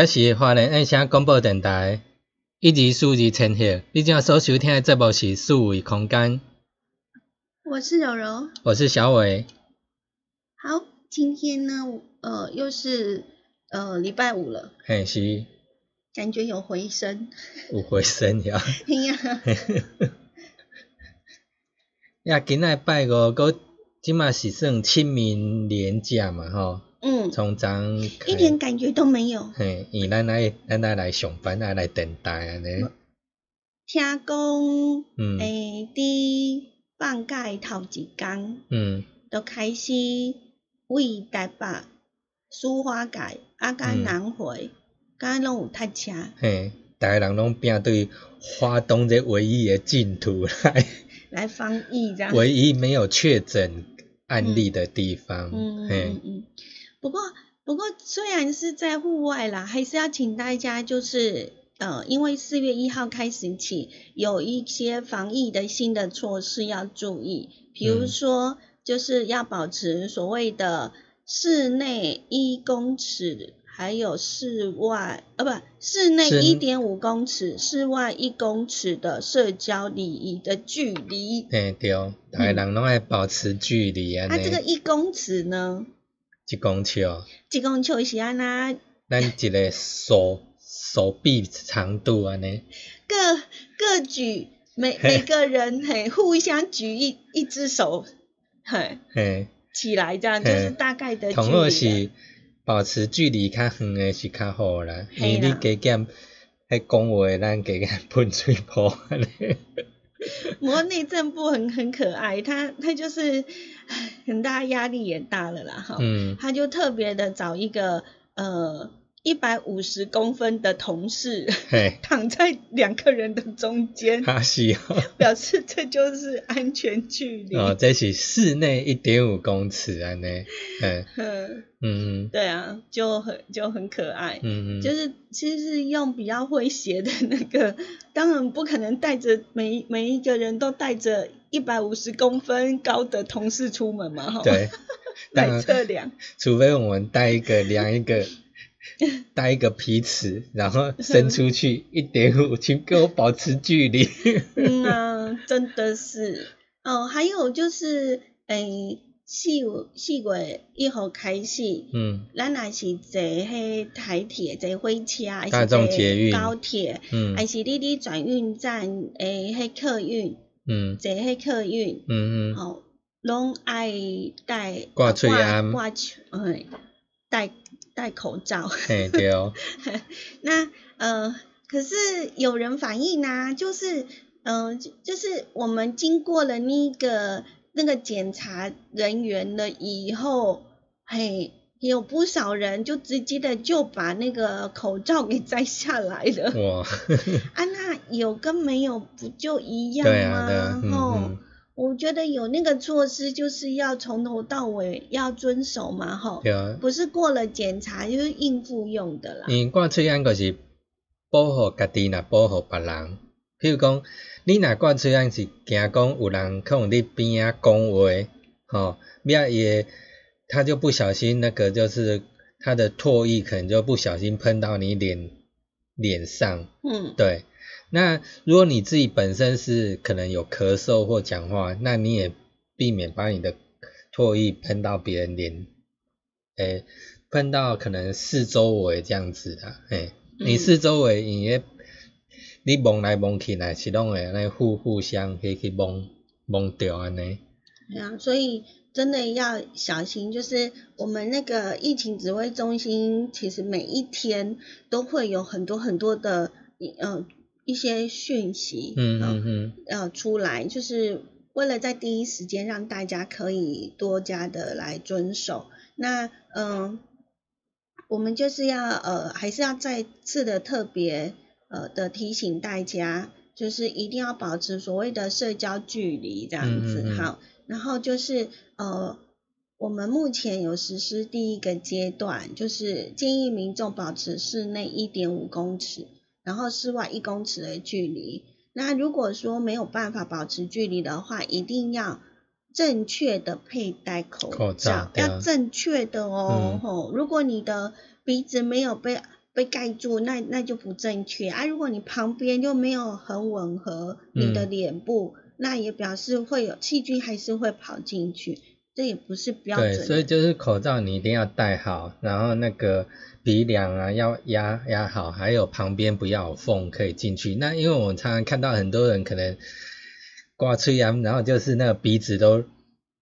这是华人爱声广播电台，一二四二千赫。你今所收听的节目是四维空间，我是柔柔，我是小伟。好，今天呢，呃，又是呃礼拜五了，嘿是，感觉有回声，有回声呀。哎呀，呀，今仔拜五，个即马是算清明连假嘛，吼。嗯，从早一点感觉都没有。嘿，伊咱来咱来来上班，来来等待安尼。听讲，嗯，诶，伫放假头一天，嗯，就开始为台北苏花界啊，甲南回，敢拢有塞车。嘿，逐个人拢拼对花东这唯一的净土来 来翻译，这样。唯一没有确诊案例的地方。嗯嗯嗯。不过，不过虽然是在户外啦，还是要请大家就是，呃，因为四月一号开始起，有一些防疫的新的措施要注意，比如说就是要保持所谓的室内一公尺，还有室外，呃，不，室内一点五公尺，室外一公尺的社交礼仪的距离。嘿，对，大家人拢爱保持距离啊。那这个一公尺呢？一公尺，一公尺是安那？咱一个手手臂长度安尼。各各举每每个人嘿，互相举一一只手，嘿，嘿，起来这样就是大概的距离。同样是保持距离较远的是较好啦，因为你加减迄讲话，咱加减喷嘴泡安尼。魔内政部很很可爱，他他就是很大压力也大了啦，哈，嗯，他就特别的找一个呃。一百五十公分的同事 躺在两个人的中间，是 表示这就是安全距离。哦，这是室内一点五公尺啊，呢，嗯。嗯，对啊，就很就很可爱，嗯嗯，就是其实是用比较诙谐的那个，当然不可能带着每每一个人都带着一百五十公分高的同事出门嘛，哈，对，来测量，除非我们带一个量一个。带一个皮尺，然后伸出去一点五，请跟我保持距离。嗯啊，真的是 哦。还有就是，诶，四四月一号开始，嗯，咱也是坐迄台铁、坐火车，大众捷运、高铁，嗯，还是你伫转运站诶，迄客运，嗯，坐迄客运，嗯嗯，哦，拢爱带挂嘴安，挂嘴，哎，带。戴口罩。嘿，对哦，那呃，可是有人反映啊，就是呃，就就是我们经过了那个那个检查人员了以后，嘿，有不少人就直接的就把那个口罩给摘下来了。哇，啊，那有跟没有不就一样对啊吗？对啊，嗯吼嗯，我觉得有那个措施，就是要从头到尾要遵守嘛，吼，对啊，不是过了检查就是应付用的啦。因为挂喙安就是保护家己，若保护别人。譬如讲，你那挂喙安是惊讲有人可能伫边啊讲话，吼、要伊会他就不小心那个就是他的唾液可能就不小心喷到你脸脸上，嗯，对。那如果你自己本身是可能有咳嗽或讲话，那你也避免把你的唾液喷到别人脸，诶、喷到可能四周围这样子啊，诶、你嗯四周围你也你摸来摸去来是拢会安尼互互相去去摸摸掉安尼，对啊，所以真的要小心，就是我们那个疫情指挥中心，其实每一天都会有很多很多的呃一些讯息，嗯呃嗯嗯，呃出来，就是为了在第一时间让大家可以多加的来遵守。那嗯、我们就是要呃，还是要再次的特别呃的提醒大家，就是一定要保持所谓的社交距离这样子，嗯嗯嗯好。然后就是呃，我们目前有实施第一个阶段，就是建议民众保持室内一点五公尺，然后室外一公尺的距离。那如果说没有办法保持距离的话，一定要正确的佩戴口口罩啊要正确的哦。嗯吼、如果你的鼻子没有被被盖住，那那就不正确啊。如果你旁边又没有很吻合你的嗯脸部，那也表示会有细菌还是会跑进去，这也不是标准对，所以就是口罩你一定要戴好，然后那个鼻梁啊要压压好，还有旁边不要有缝可以进去。那因为我常常看到很多人可能挂吹啊，然后就是那个鼻子都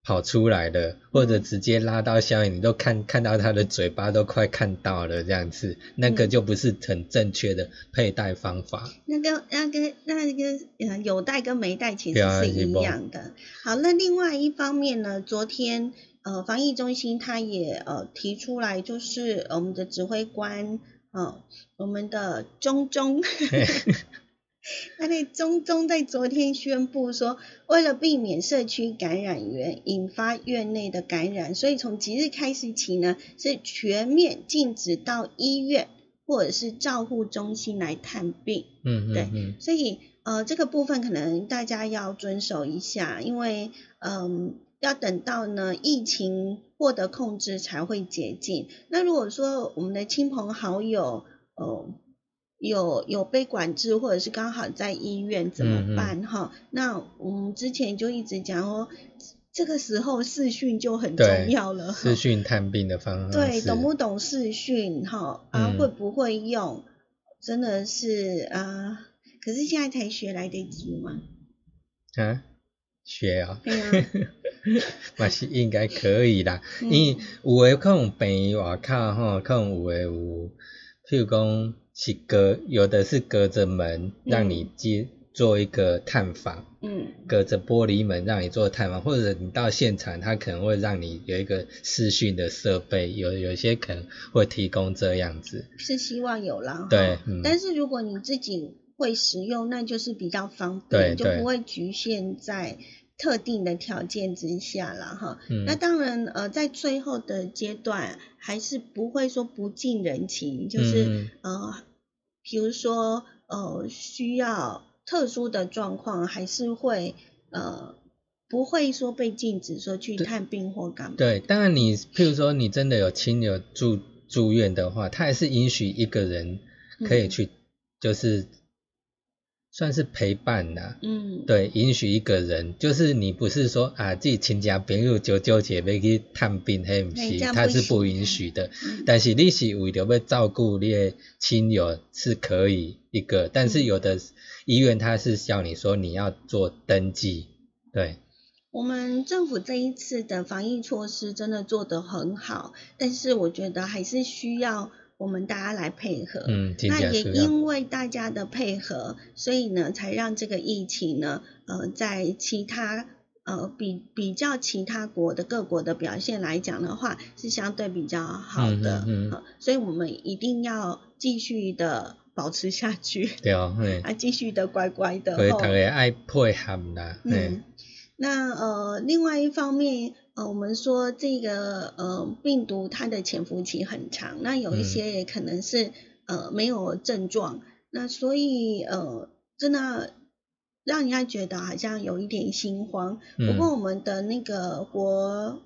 跑出来了，或者直接拉到下面，你都看看到他的嘴巴都快看到了这样子，那个嗯就不是很正确的佩戴方法。那个、那个、那个，呃，有戴跟没戴其实是一样的。好，那另外一方面呢，昨天呃，防疫中心他也呃提出来，就是呃我们的指挥官，呃，我们的钟钟，那在中中在昨天宣布说，为了避免社区感染源引发院内的感染，所以从即日开始起呢，是全面禁止到医院或者是照护中心来探病。嗯对嗯嗯，所以呃，这个部分可能大家要遵守一下，因为嗯，要等到呢疫情获得控制才会解禁。那如果说我们的亲朋好友呃有有被管制，或者是刚好在医院怎么办哈、那我们之前就一直讲哦，这个时候视讯就很重要了。视讯探病的方。式，对，懂不懂视讯哈啊，嗯会不会用，真的是啊、可是现在才学来得及吗？啊？学啊、对啊，嘛是应该可以啦，嗯。因为有诶可能病院外口吼，可能有诶有，譬如讲是隔，有的是隔着门让你接做一个探访，嗯。隔着玻璃门让你做探访，或者你到现场，他可能会让你有一个视讯的设备，有有些可能会提供这样子，是希望有啦。对嗯。但是如果你自己会使用，那就是比较方便，就不会局限在特定的条件之下了。哈。嗯。那当然，呃，在最后的阶段，还是不会说不近人情，就是、嗯。呃，比如说呃，需要特殊的状况，还是会呃，不会说被禁止说去探病或干嘛。对，当然你譬如说你真的有亲友住住院的话，他还是允许一个人可以嗯去，就是算是陪伴的、嗯，对，允许一个人，就是你不是说啊自己亲家朋友纠纠结要去探病，嘿不是，他是不允许的。嗯但是你是为了要照顾你的亲友是可以一个，但是嗯。有的医院他是叫你说你要做登记，对，我们政府这一次的防疫措施真的做得很好，但是我觉得还是需要我们大家来配合。嗯，那也因为大家的配合，所以呢，才让这个疫情呢，呃，在其他呃比比较其他国的各国的表现来讲的话，是相对比较好的。嗯嗯嗯呃所以我们一定要继续的 保持下去，对哦，嘿，啊，继续的乖乖的。所以吼大家爱配合啦，嘿嗯，，那呃，另外一方面，呃，我们说这个呃病毒它的潜伏期很长，那有一嗯。些也可能是、呃没有症状，那所以呃真的让人家觉得好像有一点心慌。不过嗯。我们的那个国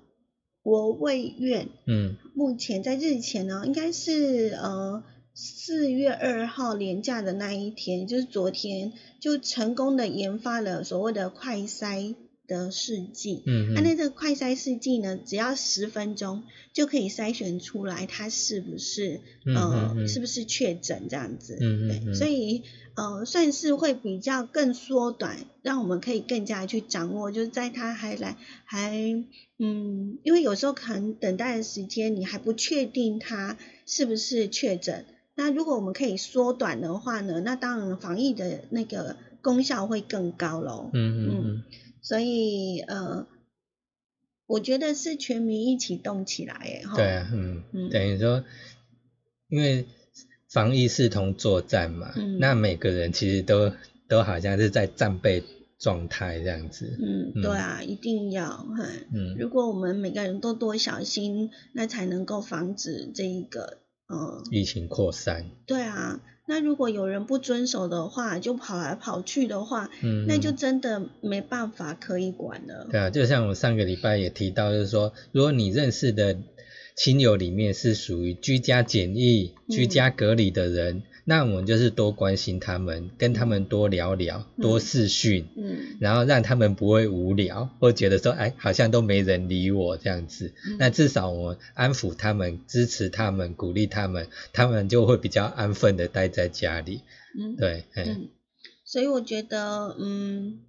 国卫院嗯。目前在日前呢，应该是呃四月二号连假的那一天，就是昨天，就成功的研发了所谓的快筛的试剂。嗯嗯那那这个快筛试剂呢，只要十分钟就可以筛选出来它是不是嗯呃是不是确诊这样子。嗯所以呃算是会比较更缩短，让我们可以更加去掌握，就是在它还来还嗯，因为有时候可能等待的时间你还不确定它是不是确诊。那如果我们可以缩短的话呢，那当然防疫的那个功效会更高喽。嗯嗯嗯，所以呃，我觉得是全民一起动起来，哎哈。对啊，嗯嗯，等于说，因为防疫是同作战嘛，嗯那每个人其实都都好像是在战备状态这样子，嗯，嗯对啊，一定要哈。嗯如果我们每个人都多小心，那才能够防止这一个呃，疫情扩散，对啊。那如果有人不遵守的话，就跑来跑去的话，嗯，那就嗯真的没办法可以管了。对啊，就像我上个礼拜也提到，就是说，如果你认识的亲友里面是属于居家检疫、嗯居家隔离的人，那我们就是多关心他们，跟他们多聊聊，多视讯，嗯然后让他们不会无聊，或觉得说，哎，好像都没人理我这样子。嗯那至少我安抚他们、支持他们、鼓励他们，他们就会比较安分的待在家里。嗯对，哎、嗯，所以我觉得，嗯，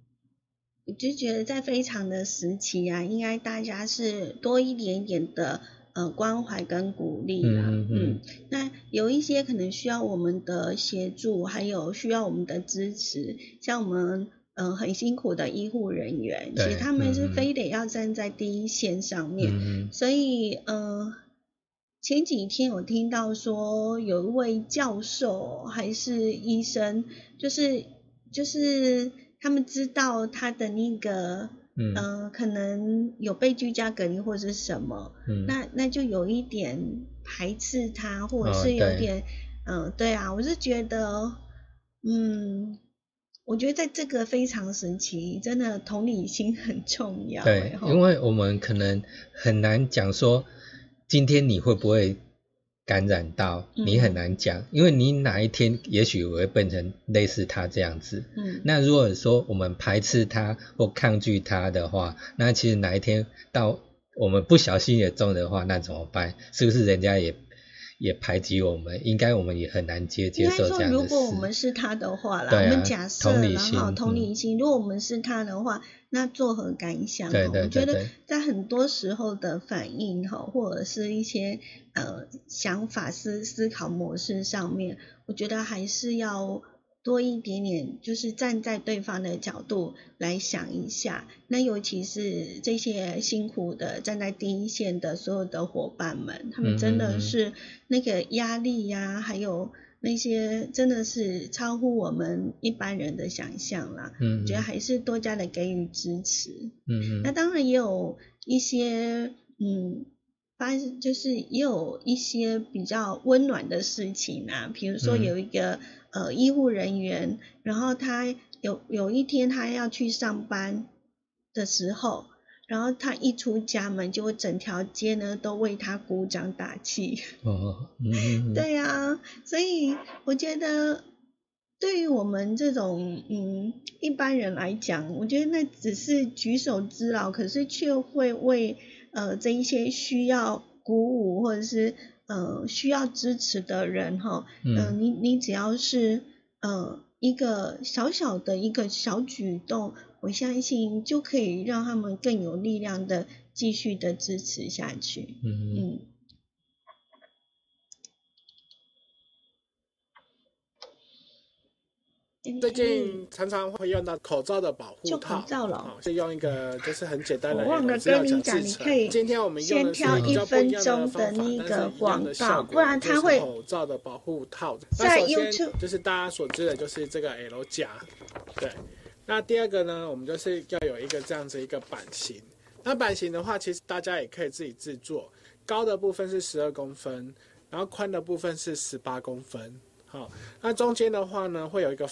我就觉得在非常的时期啊，应该大家是多一点点的呃关怀跟鼓励啦。嗯嗯嗯那有一些可能需要我们的协助，还有需要我们的支持，像我们。嗯，很辛苦的医护人员，其实他们是非得要站在第一线上面，嗯所以，呃，前几天我听到说有一位教授还是医生，就是就是他们知道他的那个，嗯呃，可能有被居家隔离或者是什么，嗯，那那就有一点排斥他，或者哦是有点，嗯、对啊，我是觉得，嗯。我觉得在这个非常时期，真的同理心很重要。对因为我们可能很难讲说，今天你会不会感染到，嗯你很难讲，因为你哪一天也许我会变成类似他这样子。嗯，那如果说我们排斥他或抗拒他的话，那其实哪一天到我们不小心也中的话，那怎么办？是不是人家也也排挤我们？应该我们也很难接接受这样的如果我们。是他的话啦，啊我们假设然后同理心，如果我们是他的话，那作何感想？对对哦我觉得在很多时候的反应哈，或者是一些呃想法思思考模式上面，我觉得还是要多一点点，就是站在对方的角度来想一下。那尤其是这些辛苦的站在第一线的所有的伙伴们，他们真的是那个压力呀、还有那些真的是超乎我们一般人的想象啦。嗯觉得还是多加的给予支持。嗯嗯那当然也有一些嗯，发就是也有一些比较温暖的事情啊，比如说嗯有一个、呃医护人员，然后他有有一天他要去上班的时候。然后他一出家门，就会整条街呢都为他鼓掌打气。哦嗯对呀、所以我觉得对于我们这种嗯一般人来讲，我觉得那只是举手之劳，可是却会为呃这一些需要鼓舞或者是呃需要支持的人哈，嗯。呃你你只要是呃一个小小的一个小举动，我相信就可以让他们更有力量的继续的支持下去。嗯，嗯，最近常常会用到口罩的保护套，口罩了哦是用一个就是很简单的我忘了跟你讲夹制成你可以今天我们用先的是挑一比较不一样分钟的那个广告不然它就是会口罩的保护套。在 YouTube 就是大家所知的就是这个 L 夹，对。那第二个呢，我们就是要有一个这样子一个版型。那版型的话，其实大家也可以自己制作，高的部分是十二公分，然后宽的部分是十八公分。好，那中间的话呢，会有一个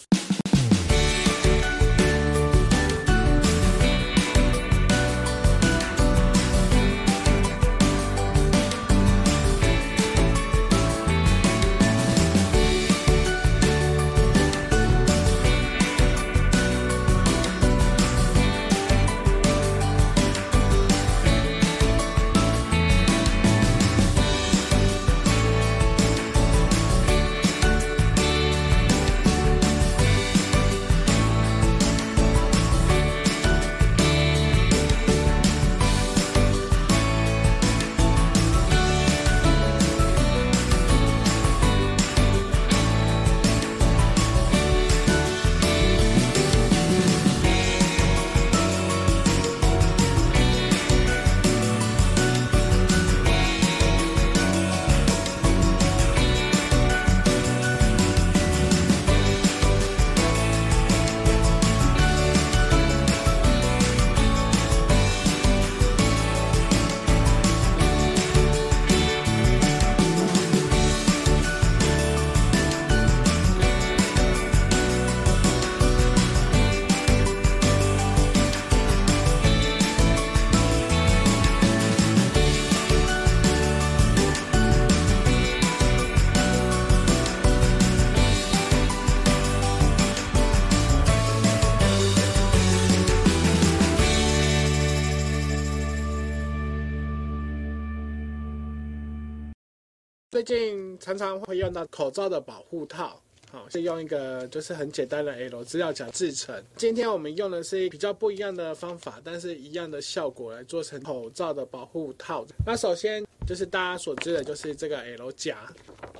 常常会用到口罩的保护套，好，是用一个就是很简单的 L 资料夹制成。今天我们用的是比较不一样的方法，但是一样的效果来做成口罩的保护套。那首先就是大家所知的就是这个 L 夹，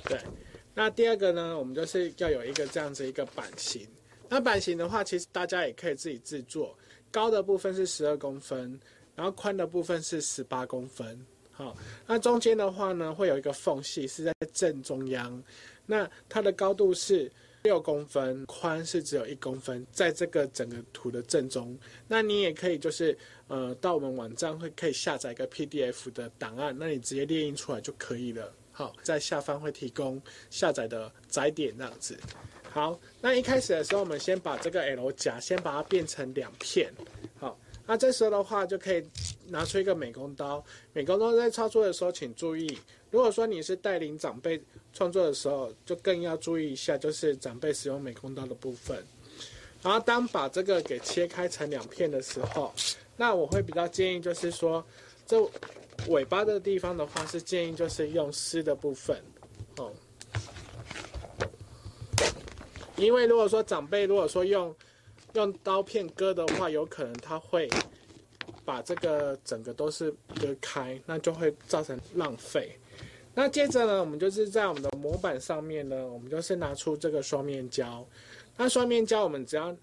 对。那第二个呢，我们就是要有一个这样子一个版型。那版型的话，其实大家也可以自己制作，高的部分是十二公分，然后宽的部分是十八公分。好，那中间的话呢，会有一个缝隙是在正中央，那它的高度是六公分，宽是只有一公分，在这个整个图的正中。那你也可以就是呃，到我们网站会可以下载一个 PDF 的档案，那你直接列印出来就可以了。好，在下方会提供下载的载点这样子。好，那一开始的时候，我们先把这个 L 夹先把它变成两片。好，那这时候的话就可以拿出一个美工刀。美工刀在操作的时候，请注意，如果说你是带领长辈创作的时候，就更要注意一下，就是长辈使用美工刀的部分。然后当把这个给切开成两片的时候，那我会比较建议就是说，这尾巴的地方的话，是建议就是用湿的部分，哦。因为如果说长辈如果说用用刀片割的话，有可能它会把这个整个都是割开，那就会造成浪费。那接着呢，我们就是在我们的模板上面呢，我们就是拿出这个双面胶。那双面胶我们只要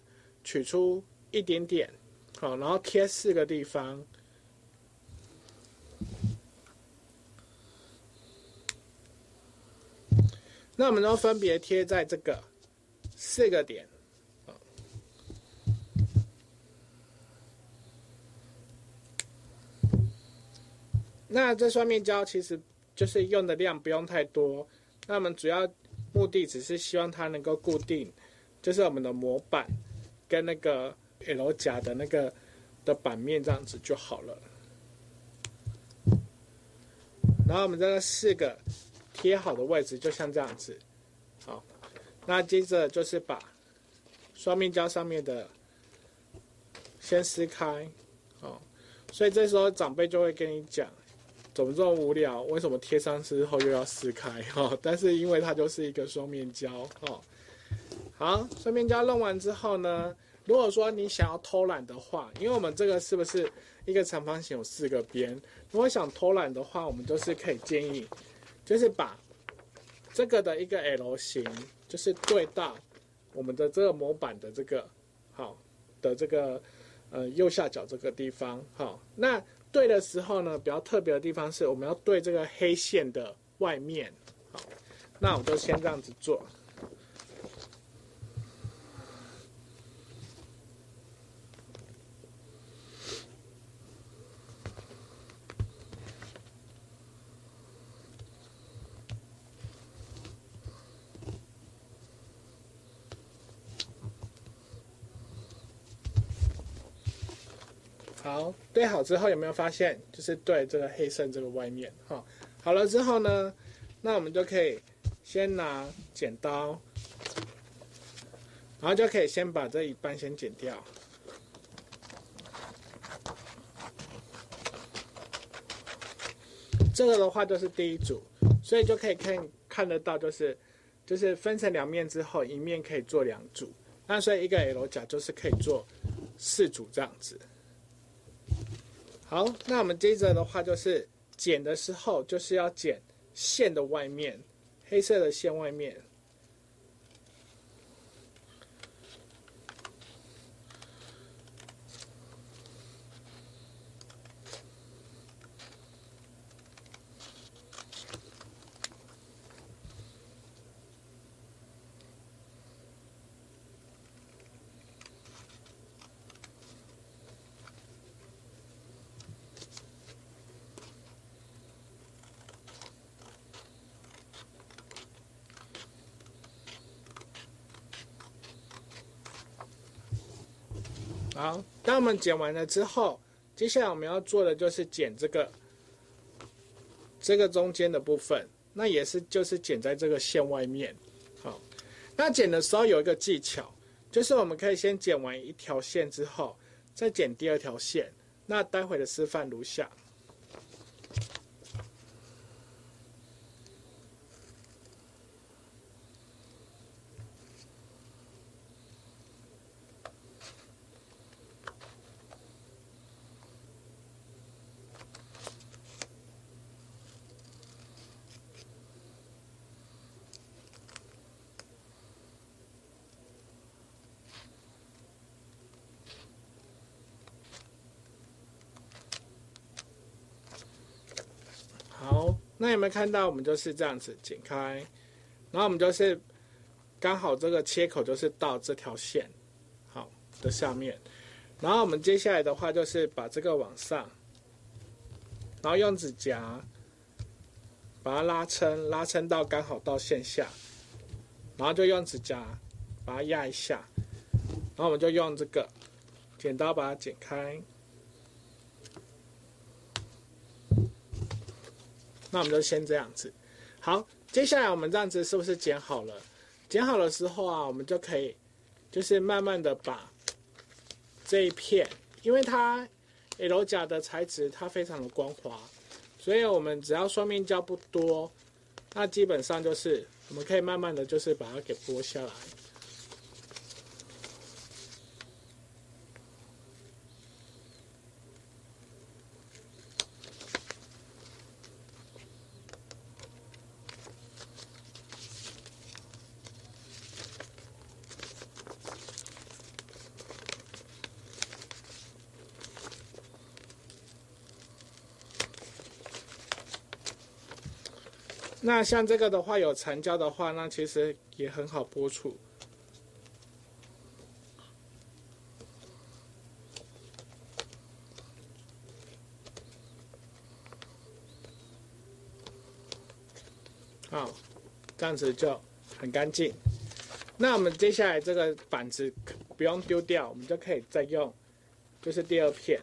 取出一点点，好，然后贴四个地方。那我们都分别贴在这个四个点，啊，那这双面胶其实就是用的量不用太多，那我们主要目的只是希望它能够固定，就是我们的模板跟那个 L 夹的那个的版面这样子就好了。然后我们这个四个贴好的位置就像这样子，好，那接着就是把双面胶上面的先撕开，好，所以这时候长辈就会跟你讲，怎么这么无聊？为什么贴上之后又要撕开？哈，但是因为它就是一个双面胶，哦，好，双面胶弄完之后呢，如果说你想要偷懒的话，因为我们这个是不是一个长方形有四个边？如果想偷懒的话，我们就是可以建议，就是把这个的一个 L 型，就是对到我们的这个模板的这个好的这个呃右下角这个地方。好，那对的时候呢，比较特别的地方是我们要对这个黑线的外面。好，那我就先这样子做。对好之后有没有发现，就是对这个黑色这个外面，哈，好了之后呢，那我们就可以先拿剪刀，然后就可以先把这一半先剪掉。这个的话就是第一组，所以就可以看看得到，就是就是分成两面之后，一面可以做两组，那所以一个 L 角就是可以做四组这样子。好，那我们接着的话就是剪的时候，就是要剪线的外面，黑色的线外面。好，当我们剪完了之后，接下来我们要做的就是剪这个这个中间的部分，那也是就是剪在这个线外面。好，那剪的时候有一个技巧，就是我们可以先剪完一条线之后，再剪第二条线。那待会的示范如下。好，那有没有看到我们就是这样子剪开，然后我们就是刚好这个切口就是到这条线好的下面，然后我们接下来的话就是把这个往上，然后用指甲把它拉撑，拉撑到刚好到线下，然后就用指甲把它压一下，然后我们就用这个剪刀把它剪开。那我们就先这样子，好，接下来我们这样子是不是剪好了？剪好的时候啊，我们就可以，就是慢慢的把这一片，因为它 L 甲的材质它非常的光滑，所以我们只要双面胶不多，那基本上就是我们可以慢慢的就是把它给剥下来。那像这个的话，有残胶的话，那其实也很好剥除。好，这样子就很干净。那我们接下来这个板子不用丢掉，我们就可以再用，就是第二片。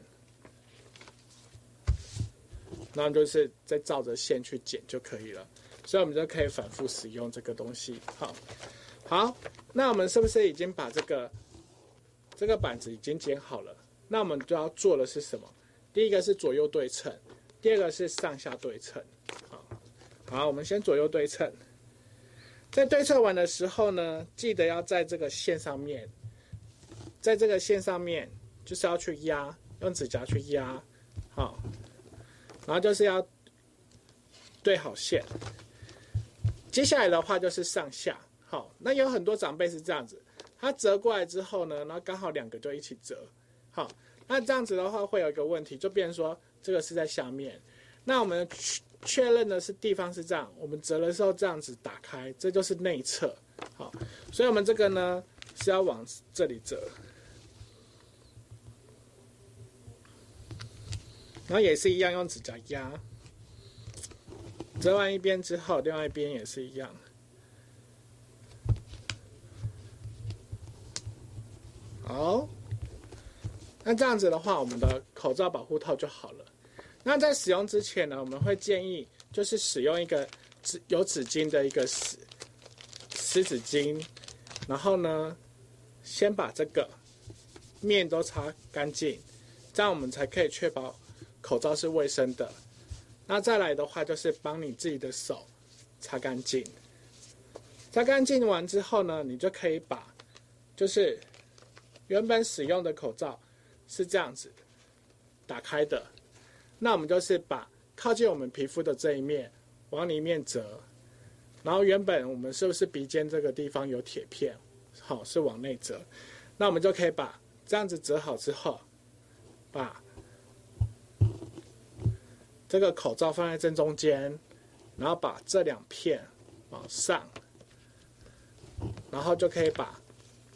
那就是再照着线去剪就可以了。所以我们就可以反复使用这个东西。好，好，那我们是不是已经把这个这个板子已经剪好了？那我们就要做的是什么？第一个是左右对称，第二个是上下对称。好，好，我们先左右对称。在对称完的时候呢，记得要在这个线上面在这个线上面就是要去压，用指甲去压，好，然后就是要对好线。接下来的话就是上下，好，那有很多长辈是这样子，他折过来之后呢，然后刚好两个就一起折，好，那这样子的话会有一个问题，就变成说这个是在下面，那我们确确认的是地方是这样，我们折的时候这样子打开，这就是内侧，好，所以我们这个呢是要往这里折，然后也是一样用指甲压。折完一边之后，另外一边也是一样。好，那这样子的话，我们的口罩保护套就好了。那在使用之前呢，我们会建议就是使用一个纸有纸巾的一个湿湿纸巾，然后呢，先把这个面都擦干净，这样我们才可以确保口罩是卫生的。那再来的话，就是帮你自己的手擦干净。擦干净完之后呢，你就可以把，就是原本使用的口罩是这样子打开的。那我们就是把靠近我们皮肤的这一面往里面折，然后原本我们是不是鼻尖这个地方有铁片？好，是往内折。那我们就可以把这样子折好之后，把。这个口罩放在正中间，然后把这两片往上，然后就可以把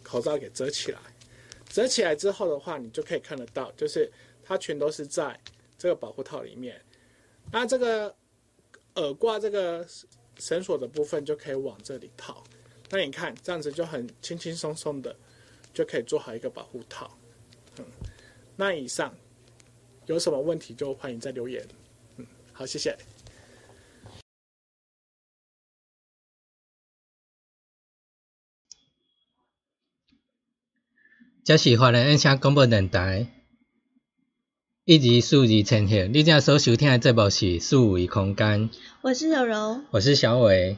口罩给折起来。折起来之后的话，你就可以看得到，就是它全都是在这个保护套里面。那这个耳挂这个绳索的部分就可以往这里套。那你看这样子就很轻轻松松的就可以做好一个保护套。嗯，那以上有什么问题就欢迎在留言。好，谢谢。这是华人音响广播电台，一二数二千赫。你正所收听的节目是数维空间。我是柔柔，我是小伟。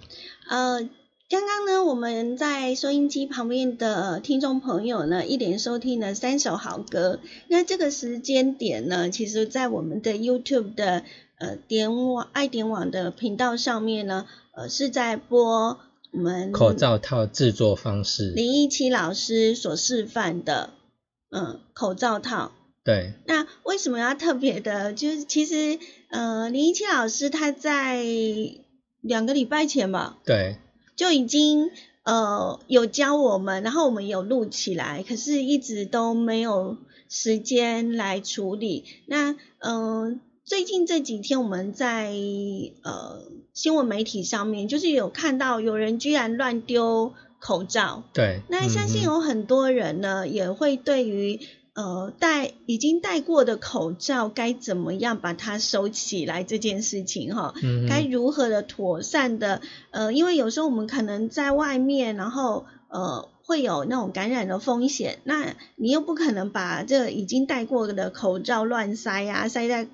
呃，刚刚呢，我们在收音机旁边的听众朋友呢，一连收听了三首好歌。那这个时间点呢，其实在我们的 YouTube 的。呃，点网爱点网的频道上面呢，呃，是在播我们口罩套制作方式，林一七老师所示范的，嗯，口罩套。对。那为什么要特别的？就是其实，呃，林一七老师他在两个礼拜前吧，对，就已经呃有教我们，然后我们有录起来，可是一直都没有时间来处理。那嗯。最近这几天，我们在呃新闻媒体上面，就是有看到有人居然乱丢口罩。对。那相信有很多人呢，也会对于呃戴已经戴过的口罩该怎么样把它收起来这件事情哈，该如何的妥善的呃，因为有时候我们可能在外面，然后呃会有那种感染的风险，那你又不可能把这已经戴过的口罩乱塞啊，塞在。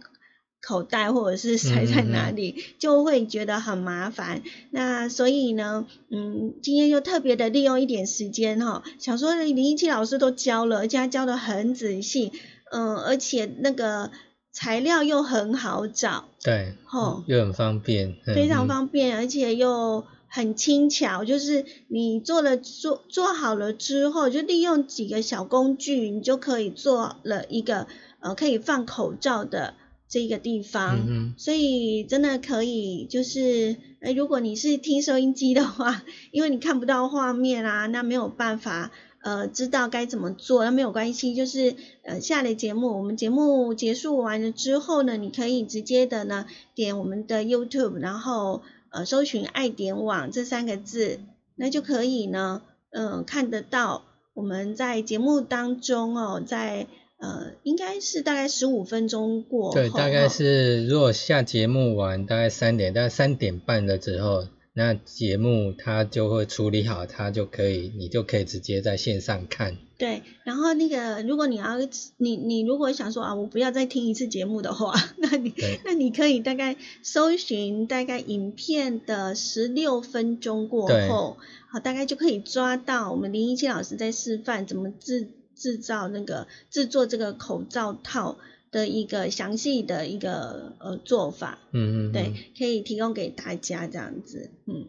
口袋或者是塞在哪里，就会觉得很麻烦。那所以呢，嗯，今天就特别的利用一点时间哈，想说林一七老师都教了，而且他教的很仔细，嗯，而且那个材料又很好找，对，哦，又很方便，非常方便，而且又很轻巧，就是你做了做做好了之后，就利用几个小工具，你就可以做了一个呃可以放口罩的。这个地方，所以真的可以，就是，呃，如果你是听收音机的话，因为你看不到画面啊，那没有办法，呃，知道该怎么做，那没有关系，就是，呃，下了节目，我们节目结束完了之后呢，你可以直接的呢，点我们的 YouTube，然后，呃，搜寻爱点网这三个字，那就可以呢，嗯，看得到我们在节目当中哦，在。呃，应该是大概十五分钟过对，大概是如果下节目完大概三点，大概三点半的时候，那节目它就会处理好，它就可以，你就可以直接在线上看。对，然后那个如果你要你你如果想说啊，我不要再听一次节目的话，那你那你可以大概搜寻大概影片的十六分钟过后，好，大概就可以抓到我们林一清老师在示范怎么制。制造那个制作这个口罩套的一个详细的一个呃做法，嗯嗯，对，可以提供给大家这样子，嗯。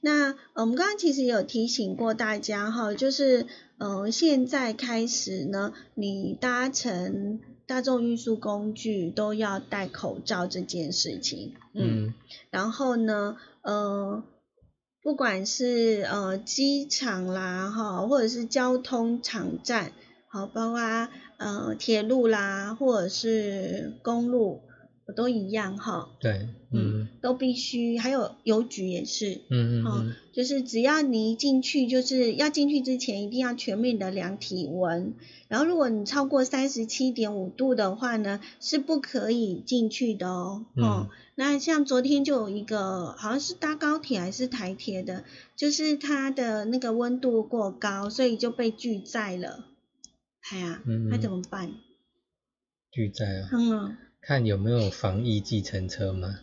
那我们刚刚其实有提醒过大家哈，就是呃现在开始呢，你搭乘大众运输工具都要戴口罩这件事情，嗯，然后呢，呃，不管是呃机场啦哈，或者是交通场站，好，包括呃铁路啦，或者是公路。都一样哈，对，嗯，都必须，还有邮局也是，嗯嗯嗯，就是只要你一进去，就是要进去之前一定要全面的量体温，然后如果你超过三十七点五度的话呢，是不可以进去的哦。哦，那像昨天就有一个，好像是搭高铁还是台铁的，就是它的那个温度过高，所以就被拒载了。哎呀，那怎么办？拒载啊。嗯。看有没有防疫计程车吗？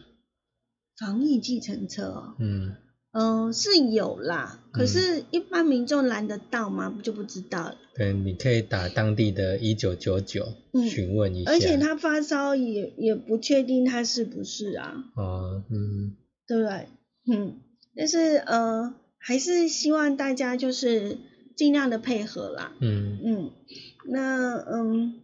防疫计程车哦，嗯，嗯，是有啦，可是一般民众拦得到吗？就不知道了。对，你可以打当地的一九九九询问一下。而且他发烧也也不确定他是不是啊。哦，嗯，对不对？嗯，但是呃，还是希望大家就是尽量的配合啦。嗯嗯，那嗯。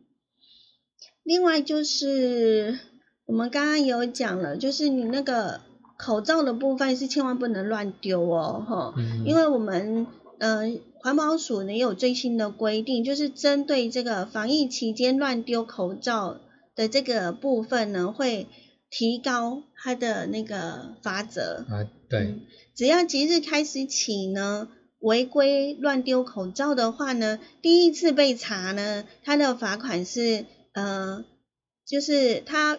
另外就是我们刚刚有讲了，就是你那个口罩的部分是千万不能乱丢哦，哈，因为我们嗯环保署呢也有最新的规定，就是针对这个防疫期间乱丢口罩的这个部分呢，会提高它的那个罚则啊，对，只要即日开始起呢，违规乱丢口罩的话呢，第一次被查呢，它的罚款是。呃，就是他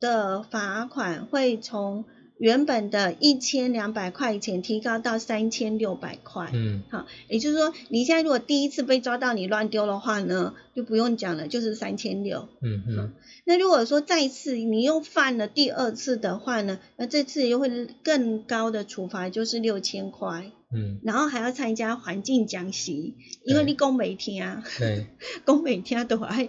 的罚款会从原本的一千两百块钱提高到三千六百块。嗯，好，也就是说，你现在如果第一次被抓到你乱丢的话呢，就不用讲了，就是三千六。嗯嗯。那如果说再次你又犯了第二次的话呢，那这次又会更高的处罚，就是六千块。嗯。然后还要参加环境讲习，因为你讲每天，对，讲每天都还。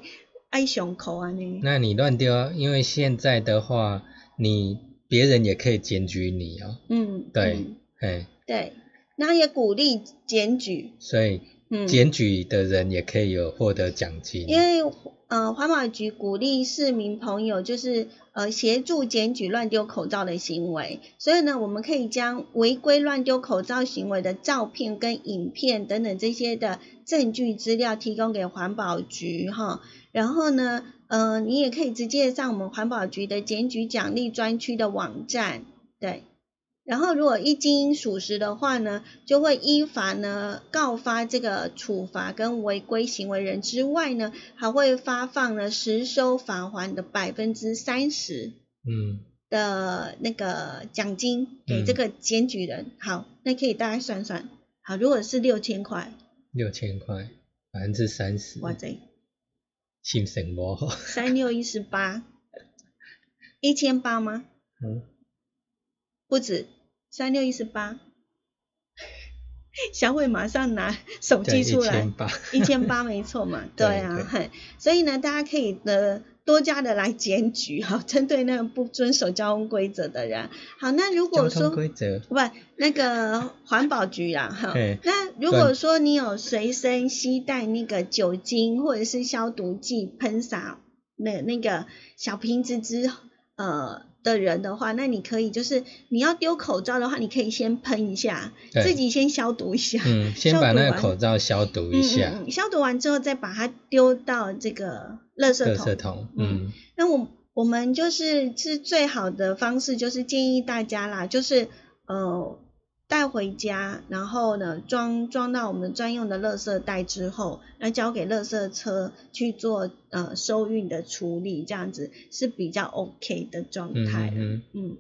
爱胸口啊你？那你乱丢，因为现在的话，你别人也可以检举你哦。嗯，对，哎，对，那也鼓励检举。所以，检举的人也可以有获得奖金。因为呃，环保局鼓励市民朋友就是呃协助检举乱丢口罩的行为，所以呢，我们可以将违规乱丢口罩行为的照片跟影片等等这些的证据资料提供给环保局哈。然后呢，呃，你也可以直接上我们环保局的检举奖励专区的网站，对。然后如果一经属实的话呢，就会依法呢告发这个处罚跟违规行为人之外呢，还会发放呢实收返还的百分之三十，嗯，的那个奖金给这个检举人。好，那可以大概算算，好，如果是六千块，六千块百分之三十，哇塞！心情不好，三六一十八，一千八吗？嗯，不止，三六一十八。小伟马上拿手机出来，一千八，一千八没错嘛，对啊，所以呢，大家可以的。多加的来检举哈，针对那个不遵守交通规则的人。好，那如果说规则不那个环保局啊哈，那如果说你有随身携带那个酒精或者是消毒剂喷洒那那个小瓶子之呃。的人的话，那你可以就是你要丢口罩的话，你可以先喷一下，自己先消毒一下，嗯，先把那个口罩消毒一下，消毒完之后再把它丢到这个垃圾桶。垃圾桶，嗯，那我我们就是是最好的方式，就是建议大家啦，就是呃。带回家，然后呢，装装到我们专用的垃圾袋之后，那交给垃圾车去做呃收运的处理，这样子是比较 OK 的状态嗯嗯。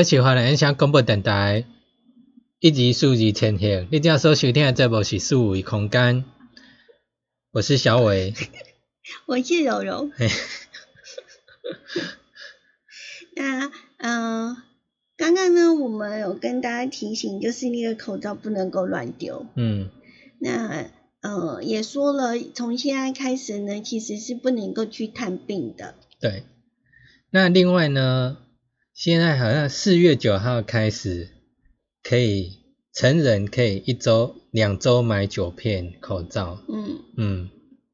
这是华人音响广播电台一级数字千行，你正所收听的节目是数维空间，我是小伟。我是柔柔。那嗯、呃刚刚呢，我们有跟大家提醒，就是那个口罩不能够乱丢。嗯那呃也说了，从现在开始呢，其实是不能够去探病的。对。那另外呢，现在好像四月九号开始，可以成人可以一周、两周买九片口罩，嗯，嗯，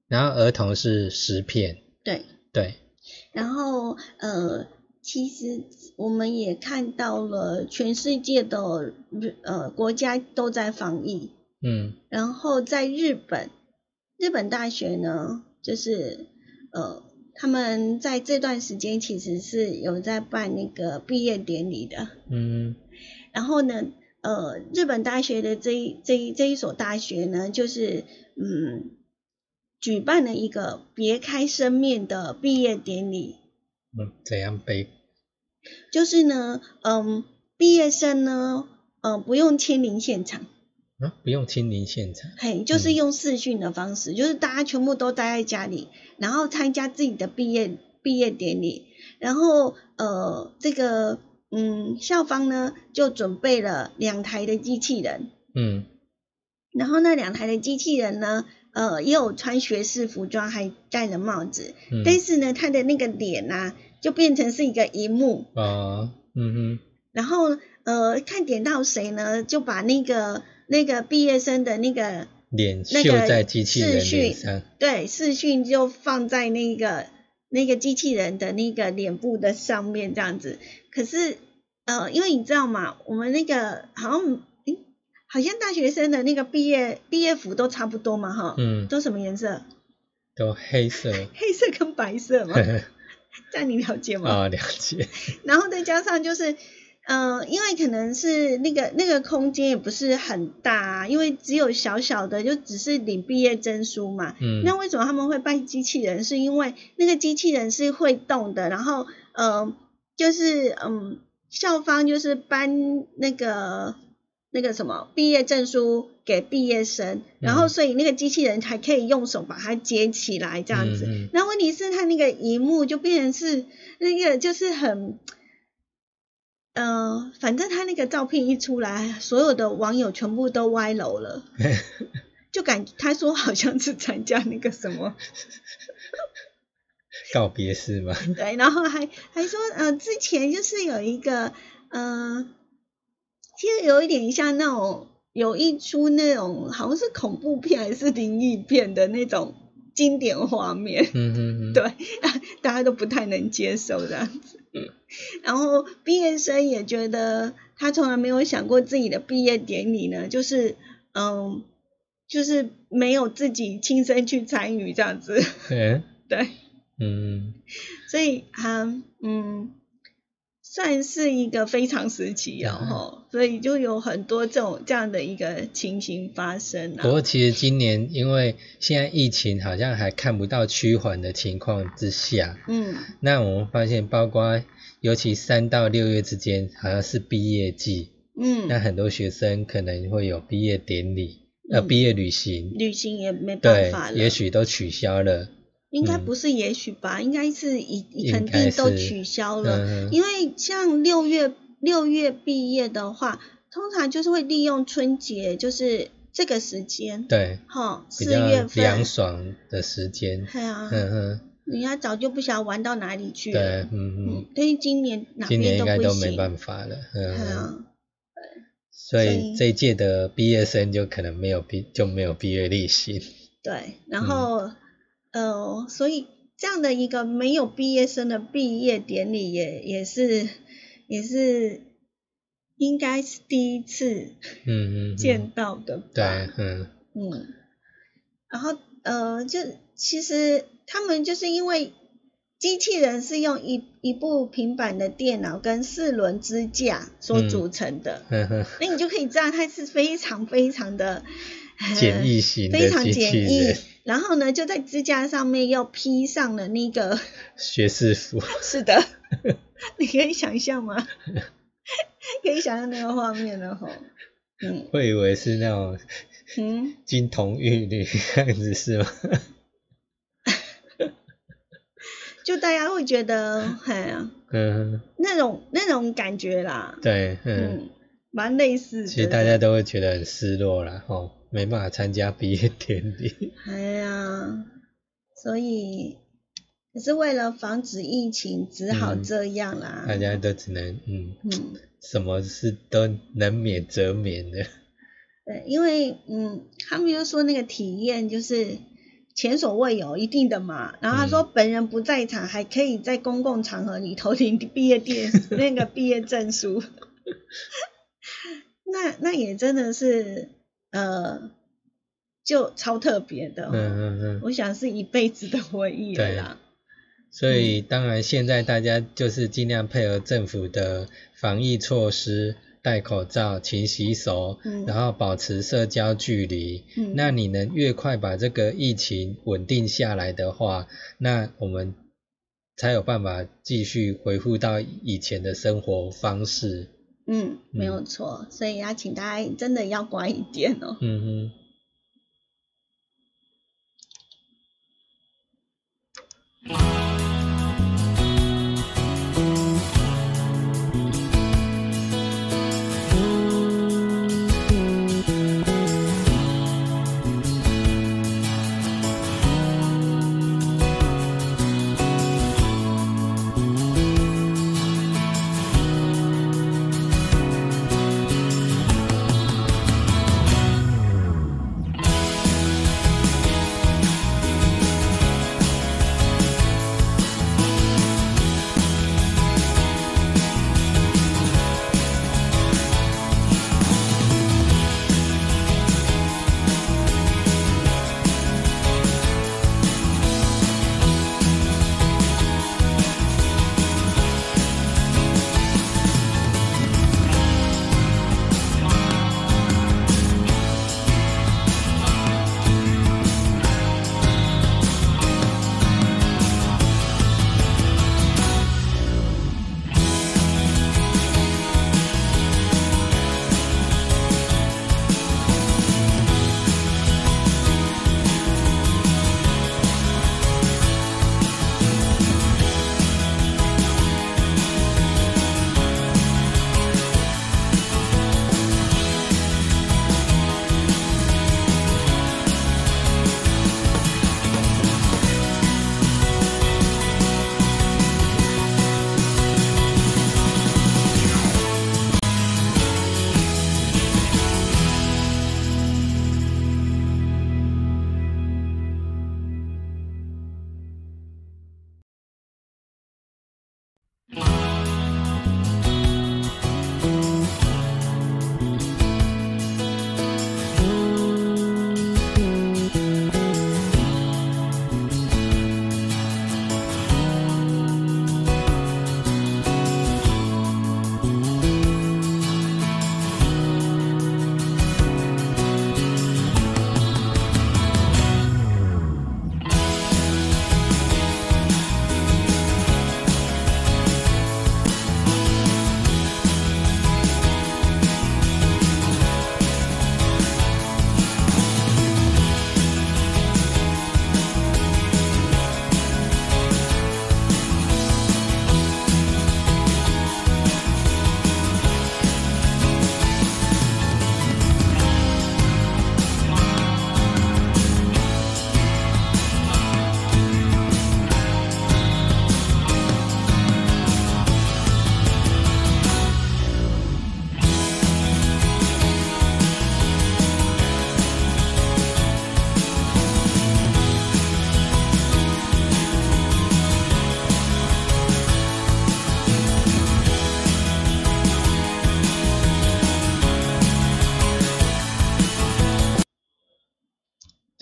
然后儿童是十片，对。对，然后呃，其实我们也看到了全世界的呃国家都在防疫，嗯。然后在日本，日本大学呢，就是呃他们在这段时间其实是有在办那个毕业典礼的，嗯。然后呢，呃，日本大学的这一这一这一所大学呢，就是嗯，举办了一个别开生面的毕业典礼，嗯，怎样背？就是呢，嗯，毕业生呢，呃，不用亲临现场，啊，不用亲临现场，嘿，就是嗯。用视讯的方式，就是大家全部都待在家里，然后参加自己的毕业毕业典礼，然后呃，这个嗯，校方呢就准备了两台的机器人。嗯。然后那两台的机器人呢，呃，也有穿学士服装，还戴着帽子，嗯，但是呢，他的那个脸啊，就变成是一个荧幕，啊，嗯然后呃，看点到谁呢，就把那个那个毕业生的那个哼，脸绣那个在机器人上，对视讯就放在那个那个机器人的那个脸部的上面这样子。可是呃，因为你知道嘛，我们那个好像诶，好像大学生的那个毕业毕业服都差不多嘛，哈，嗯，都什么颜色？都黑色，黑色跟白色嘛，这样你了解吗？啊，了解，然后再加上就是，呃，因为可能是那个那个空间也不是很大、啊，因为只有小小的，就只是领毕业证书嘛。嗯，那为什么他们会办机器人？是因为那个机器人是会动的，然后呃，就是嗯，校方就是颁那个那个什么毕业证书给毕业生，然后嗯所以那个机器人还可以用手把它接起来这样子。嗯嗯那问题是它那个荧幕就变成是那个就是很。呃，反正他那个照片一出来，所有的网友全部都歪楼了。就感他说好像是参加那个什么，告别式吧，对，然后还还说呃之前就是有一个呃，其实有一点像那种有一出那种好像是恐怖片还是灵异片的那种经典画面，嗯嗯嗯，对，大家都不太能接受这样子。然后毕业生也觉得他从来没有想过自己的毕业典礼呢，就是嗯，就是没有自己亲身去参与这样子，嗯 对，嗯，所以他嗯。算是一个非常时期哦，嗯，所以就有很多这种这样的一个情形发生啊。不过其实今年因为现在疫情好像还看不到趋缓的情况之下，嗯，那我们发现，包括尤其三到六月之间，好像是毕业季，嗯，那很多学生可能会有毕业典礼，呃，嗯。毕业旅行，旅行也没办法，了，也许都取消了，应该嗯。不是也许吧，应该是已肯定都取消了，嗯。因为像六月六月毕业的话，通常就是会利用春节，就是这个时间，对，哈，四月份。凉，爽的时间，对啊，嗯嗯，人家早就不晓得玩到哪里去对了，，嗯嗯。嗯，，但是今年哪今年应该都没办法了，对嗯。哼，啊，所所以。以这一届的毕业生就可能没有毕就没有毕业旅行，对，然嗯后、呃，所以这样的一个没有毕业生的毕业典礼也也是也是应该是第一次嗯嗯嗯，见到的吧？对，嗯。嗯，然后呃，就其实他们就是因为机器人是用一一部平板的电脑跟四轮支架所嗯。组成的，那你就可以知道它是非常非常的呃简易型的 非常简易人，。然后呢，就在支架上面又披上了那个，学士服，是的，你可以想象吗？可以想象那个画面了吼。嗯会以为是那种嗯，金童玉女样子是吗？就大家会觉得，哎呀，嗯，那种那种感觉啦，对，嗯，嗯，蛮类似的。其实大家都会觉得很失落啦，哦，没办法参加毕业典礼。哎呀，所以可是为了防止疫情，只好嗯这样啦。大家都只能嗯，嗯，什么事都能免则免的。对，因为嗯，他们就说那个体验就是前所未有，一定的嘛。然后他说嗯本人不在场，还可以在公共场合里头领毕业电那个毕业证书。那那也真的是呃，就超特别的、哦。嗯嗯嗯。我想是一辈子的回忆了啦。所以当然现在大家就是尽量配合政府的防疫措施，戴口罩、勤洗手，嗯然后保持社交距离。嗯那你能越快把这个疫情稳定下来的话，那我们才有办法继续恢复到以前的生活方式。嗯，没有错。所以要请大家真的要乖一点哦。嗯哼。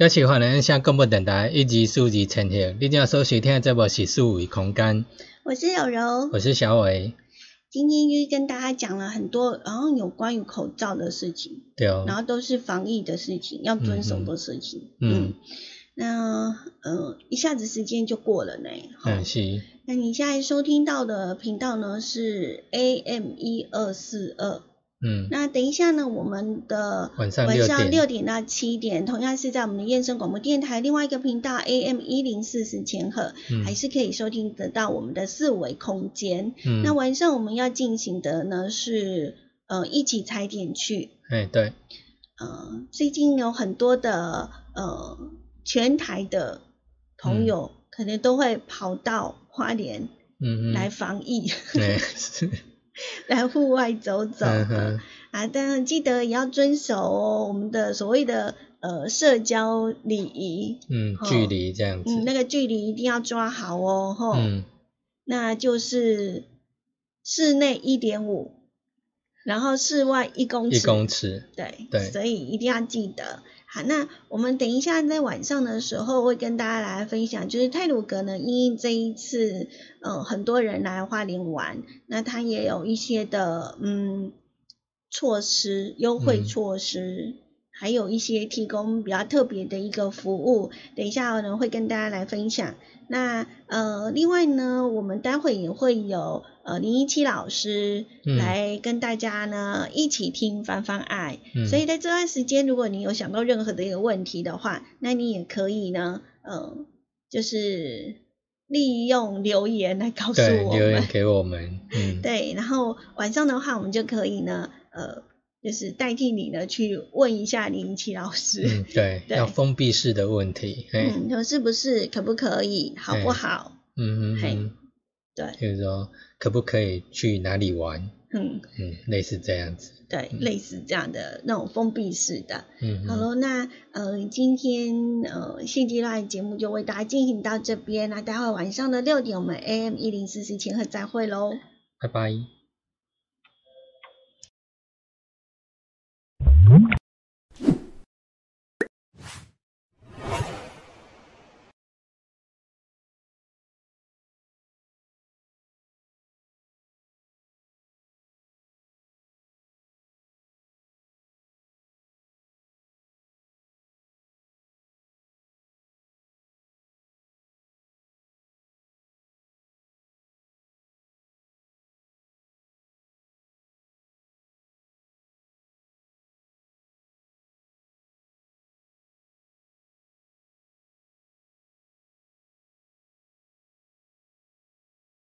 这期欢迎按下广播电台一级数级呈现，你正要收听的这部是数维空间，我是柔柔，我是小伟，今天就是跟大家讲了很多，然后有关于口罩的事情，对哦，然后都是防疫的事情，要遵守的事情。嗯嗯，那呃，一下子时间就过了呢。嗯，是，那你现在收听到的频道呢是 AM 一二四二。嗯，那等一下呢，我们的晚上晚上6点。六点到七点，同样是在我们的燕声广播电台另外一个频道 AM 一零四四千赫，嗯。还是可以收听得到我们的四维空间。嗯，那晚上我们要进行的呢是呃一起踩点去，哎，对，呃，最近有很多的呃全台的朋友可能都会跑到花莲嗯来，防疫，哎，是，来户外走走。啊，但是记得也要遵守哦，我们的所谓的呃社交礼仪，嗯，哦距离这样子，嗯，那个距离一定要抓好哦，吼，嗯，那就是室内一点五，然后室外一公尺，一公尺，对对所以一定要记得。好，那我们等一下在晚上的时候会跟大家来分享，就是泰鲁阁呢，因为这一次呃很多人来花莲玩，那它也有一些的嗯措施优惠嗯措施。还有一些提供比较特别的一个服务，等一下呢会跟大家来分享。那呃，另外呢，我们待会也会有呃林一七老师嗯来跟大家呢一起听翻翻爱。嗯所以在这段时间，如果你有想到任何的一个问题的话，那你也可以呢，呃，就是利用留言来告诉，我们。留言给我们，嗯，对，然后晚上的话，我们就可以呢，呃，就是代替你呢去问一下林奇老师。嗯，对，对要封闭式的问题，哎，嗯，说是不是可不可以，好不哎好？嗯嘿嗯嗯，对，就是说可不可以去哪里玩，嗯，嗯，类似这样子，对，类似这样的那种封闭式的。嗯，嗯好了，那呃，今天呃现阶段节目就为大家进行到这边，那待会晚上的六点，我们 AM 一零四四千赫再会喽。拜拜。